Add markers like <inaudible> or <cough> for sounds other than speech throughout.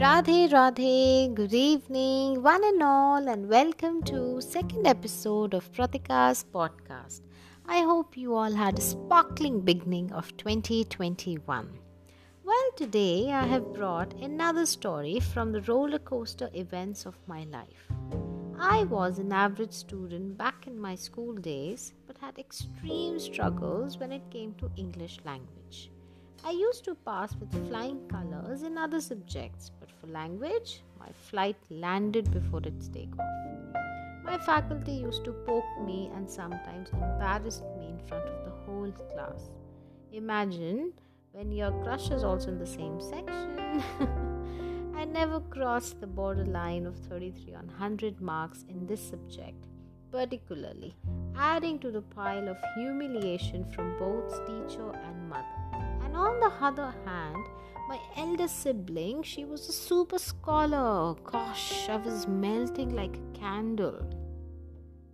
Radhe Radhe, good evening, one and all, and welcome to second episode of Pratika's podcast. I hope you all had a sparkling beginning of 2021. Well, today I have brought another story from the roller coaster events of my life. I was an average student back in my school days, but had extreme struggles when it came to English language. I used to pass with flying colors in other subjects, but for language, my flight landed before its takeoff. My faculty used to poke me and sometimes embarrassed me in front of the whole class. Imagine when your crush is also in the same section. <laughs> I never crossed the borderline of 33 on 100 marks in this subject, particularly adding to the pile of humiliation from both teacher and mother. And on the other hand, my elder sibling, she was a super scholar. Gosh, I was melting like a candle.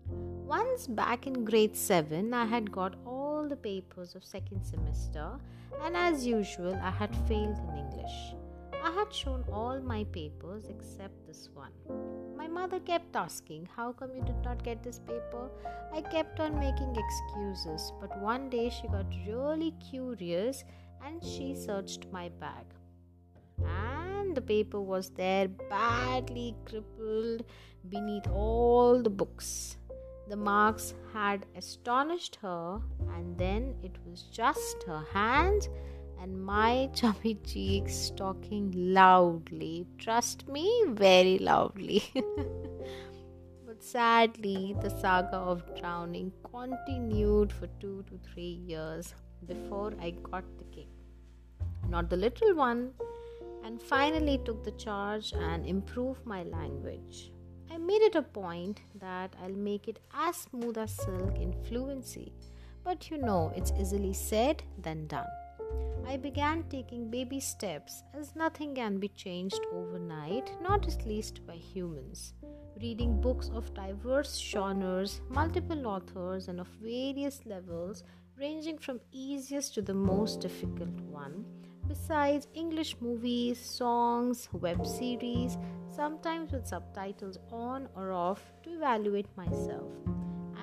Once back in grade 7, I had got all the papers of second semester, and as usual, I had failed in English. I had shown all my papers except this one. My mother kept asking, How come you did not get this paper? I kept on making excuses, but one day she got really curious and she searched my bag. And the paper was there, badly crippled beneath all the books. The marks had astonished her, and then it was just her hands and my <laughs> chubby cheeks talking loudly. Trust me, very loudly. <laughs> but sadly, the saga of drowning continued for two to three years before I got the king not the little one, and finally took the charge and improved my language. I made it a point that I'll make it as smooth as silk in fluency, but you know it's easily said than done. I began taking baby steps as nothing can be changed overnight, not at least by humans. Reading books of diverse genres, multiple authors, and of various levels, ranging from easiest to the most difficult one, Besides English movies, songs, web series, sometimes with subtitles on or off to evaluate myself.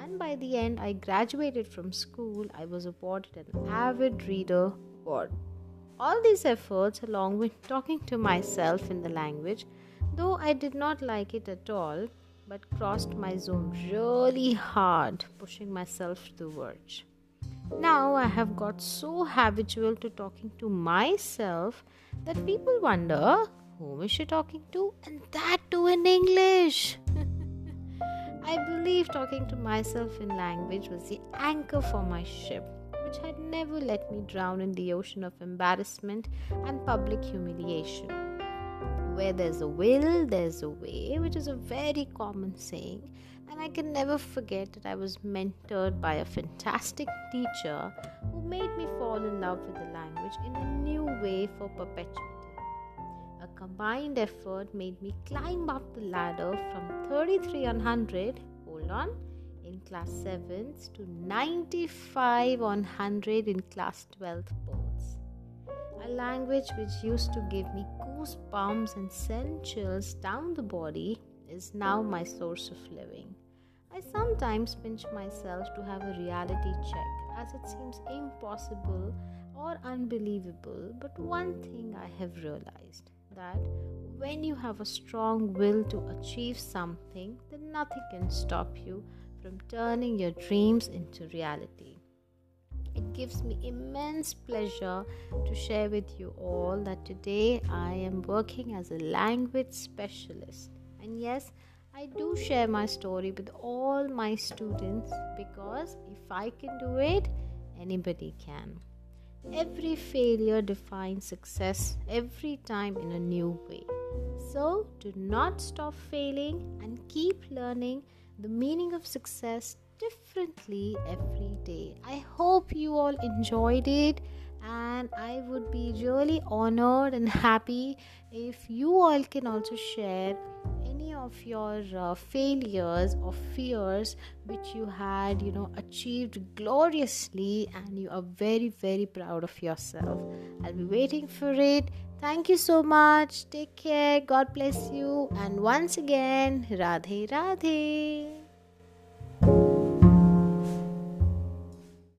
And by the end, I graduated from school, I was awarded an avid reader All these efforts, along with talking to myself in the language, though I did not like it at all, but crossed my zone really hard, pushing myself to verge. Now I have got so habitual to talking to myself that people wonder whom is she talking to and that too in English. <laughs> I believe talking to myself in language was the anchor for my ship, which had never let me drown in the ocean of embarrassment and public humiliation. Where there's a will, there's a way, which is a very common saying and I can never forget that I was mentored by a fantastic teacher who made me fall in love with the language in a new way for perpetuity. A combined effort made me climb up the ladder from 33 on 100, hold on, in class 7th to 95 on 100 in class 12th boards. A language which used to give me goosebumps and send chills down the body is now my source of living. I sometimes pinch myself to have a reality check as it seems impossible or unbelievable, but one thing I have realized that when you have a strong will to achieve something, then nothing can stop you from turning your dreams into reality. It gives me immense pleasure to share with you all that today I am working as a language specialist. And yes, I do share my story with all my students because if I can do it, anybody can. Every failure defines success every time in a new way. So, do not stop failing and keep learning the meaning of success differently every day. I hope you all enjoyed it, and I would be really honored and happy if you all can also share any of your uh, failures or fears which you had you know achieved gloriously and you are very very proud of yourself i'll be waiting for it thank you so much. Take care. God bless you. And once again radhe radhe